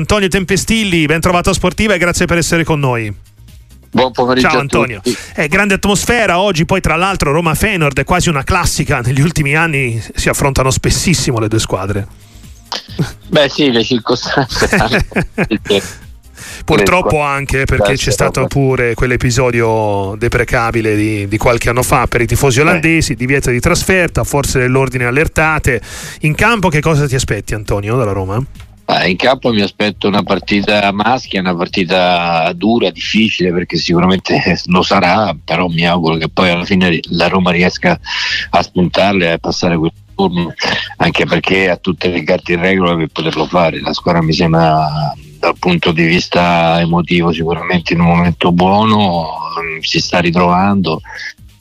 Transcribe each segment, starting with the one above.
Antonio Tempestilli, ben trovato a Sportiva e grazie per essere con noi. Buon pomeriggio. Ciao Antonio. Eh, grande atmosfera oggi, poi tra l'altro Roma Fenord è quasi una classica. Negli ultimi anni si affrontano spessissimo le due squadre. Beh, sì, le circostanze. Purtroppo anche perché c'è stato pure quell'episodio deprecabile di, di, qualche anno fa per i tifosi olandesi, divieto di trasferta, forse dell'ordine allertate. In campo che cosa ti aspetti Antonio dalla Roma? In campo mi aspetto una partita maschia, una partita dura, difficile perché sicuramente lo sarà, però mi auguro che poi alla fine la Roma riesca a spuntarle e a passare quel turno, anche perché ha tutte le carte in regola per poterlo fare. La squadra mi sembra dal punto di vista emotivo sicuramente in un momento buono, si sta ritrovando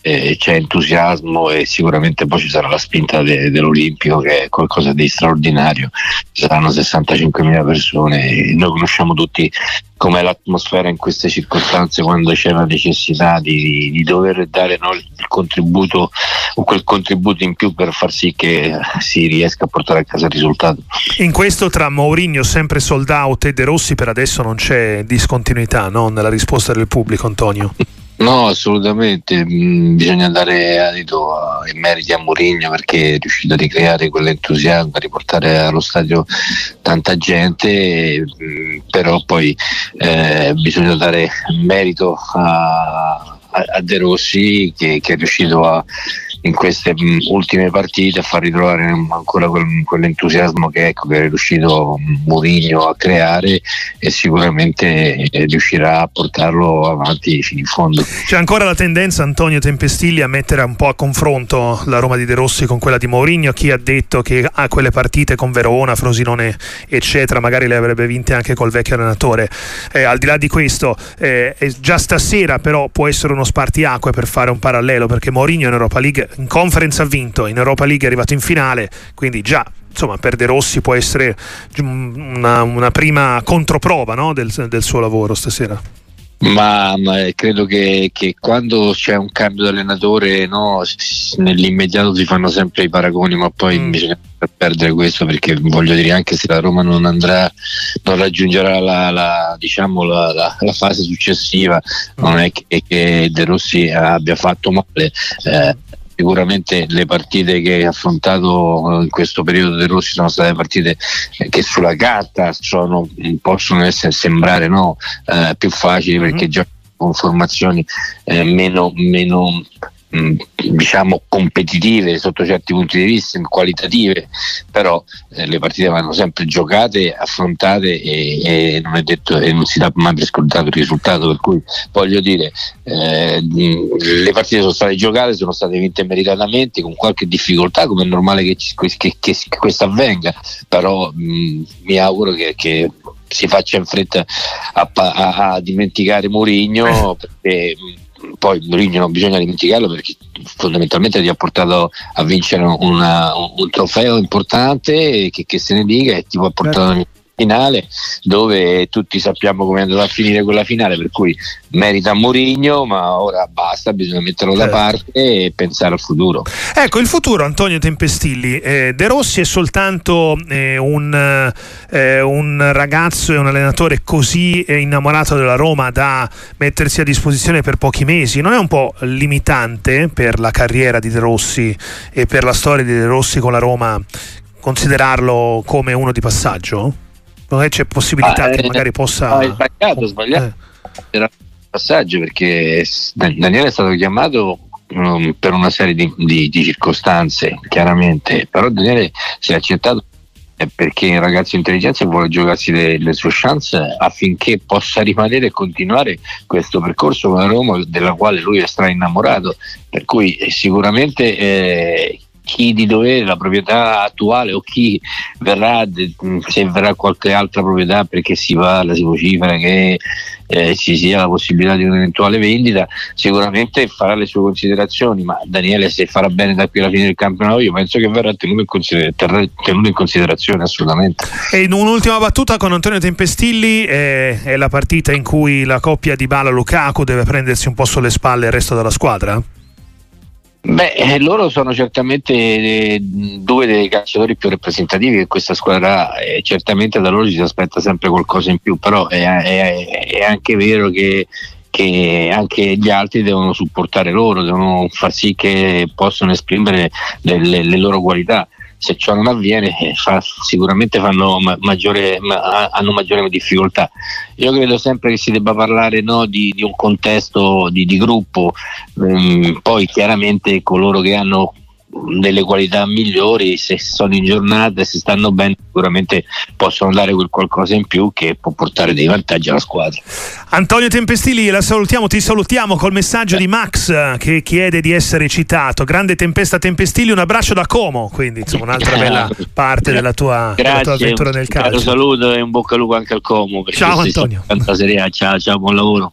eh, c'è entusiasmo e sicuramente poi ci sarà la spinta de- dell'Olimpico che è qualcosa di straordinario, ci saranno 65.000 persone, noi conosciamo tutti com'è l'atmosfera in queste circostanze quando c'è la necessità di, di dover dare no, il contributo o quel contributo in più per far sì che si riesca a portare a casa il risultato. In questo tra Mourinho sempre sold out e De Rossi per adesso non c'è discontinuità no? nella risposta del pubblico Antonio. No, assolutamente, mm, bisogna dare adito ai meriti a Mourinho perché è riuscito a ricreare quell'entusiasmo, a riportare allo stadio tanta gente, mm, però poi eh, bisogna dare merito a, a De Rossi che, che è riuscito a in queste mh, ultime partite a far ritrovare ancora quel, quell'entusiasmo che, ecco, che è riuscito Mourinho a creare e sicuramente eh, riuscirà a portarlo avanti fino in fondo. C'è ancora la tendenza Antonio Tempestilli a mettere un po' a confronto la Roma di De Rossi con quella di Mourinho, chi ha detto che ha quelle partite con Verona, Frosinone eccetera, magari le avrebbe vinte anche col vecchio allenatore. Eh, al di là di questo, eh, già stasera però può essere uno spartiacque per fare un parallelo perché Mourinho in Europa League in conference ha vinto, in Europa League è arrivato in finale, quindi già insomma, per De Rossi può essere una, una prima controprova no? del, del suo lavoro stasera. Ma, ma, credo che, che, quando c'è un cambio di allenatore no, nell'immediato si fanno sempre i paragoni, ma poi mm. bisogna perdere questo perché voglio dire anche se la Roma non andrà, non raggiungerà la, la, diciamo, la, la fase successiva, mm. non è che, che, De Rossi abbia fatto male. Eh, sicuramente le partite che ha affrontato in questo periodo De Rossi sono state partite che sulla carta sono, possono essere, sembrare no, eh, più facili perché mm-hmm. già con formazioni eh, meno, meno diciamo competitive sotto certi punti di vista, qualitative, però eh, le partite vanno sempre giocate, affrontate e, e, non è detto e non si dà mai per scontato il risultato, per cui voglio dire eh, le partite sono state giocate, sono state vinte meritatamente con qualche difficoltà, come è normale che, che, che, questo avvenga, però mh, mm, mi auguro che, che si faccia in fretta a, a, a dimenticare Mourinho perché mh, poi Mourinho non bisogna dimenticarlo perché fondamentalmente ti ha portato a vincere una, un, trofeo importante che, che, se ne dica e ti ha portato certo finale dove tutti sappiamo come è andata a finire quella finale per cui merita Mourinho ma ora basta bisogna metterlo da certo. parte e pensare al futuro ecco il futuro Antonio Tempestilli eh, De Rossi è soltanto eh, un, eh, un, ragazzo e un allenatore così eh, innamorato della Roma da mettersi a disposizione per pochi mesi non è un po' limitante per la carriera di De Rossi e per la storia di De Rossi con la Roma considerarlo come uno di passaggio? Non c'è possibilità ah, che eh, magari possa... Hai sbagliato, eh. sbagliato. Era un passaggio perché Daniele è stato chiamato um, per una serie di, di, di, circostanze, chiaramente, però Daniele si è accettato perché un ragazzo intelligenza vuole giocarsi le, le, sue chance affinché possa rimanere e continuare questo percorso con la Roma della quale lui è stra innamorato per cui eh, sicuramente eh, chi di dovere la proprietà attuale o chi verrà, se verrà qualche altra proprietà perché si parla, si vocifera che eh, ci sia la possibilità di un'eventuale vendita, sicuramente farà le sue considerazioni, ma Daniele se farà bene da qui alla fine del campionato io penso che verrà tenuto in, consider- tenuto in considerazione assolutamente. E in un'ultima battuta con Antonio Tempestilli eh, è la partita in cui la coppia di Bala Lukaku deve prendersi un po' sulle spalle il resto della squadra? Beh, eh, loro sono certamente eh, due dei calciatori più rappresentativi che questa squadra e certamente da loro ci si aspetta sempre qualcosa in più, però è, è, è anche vero che, che, anche gli altri devono supportare loro, devono far sì che possano esprimere le, le, le loro qualità se ciò non avviene eh, fa, sicuramente ma, maggiore, ma, hanno maggiore difficoltà. Io credo sempre che si debba parlare no, di, di, un contesto di, di gruppo, um, poi chiaramente coloro che hanno delle qualità migliori, se sono in giornata, se stanno bene, sicuramente possono dare quel qualcosa in più che può portare dei vantaggi alla squadra. Antonio Tempestili, la salutiamo, ti salutiamo col messaggio eh. di Max che chiede di essere citato. Grande tempesta Tempestili, un abbraccio da Como, quindi insomma un'altra bella parte della tua, della tua avventura nel calcio. Un saluto e un bocca al lupo anche al Como. Ciao Antonio. Ciao, ciao, buon lavoro.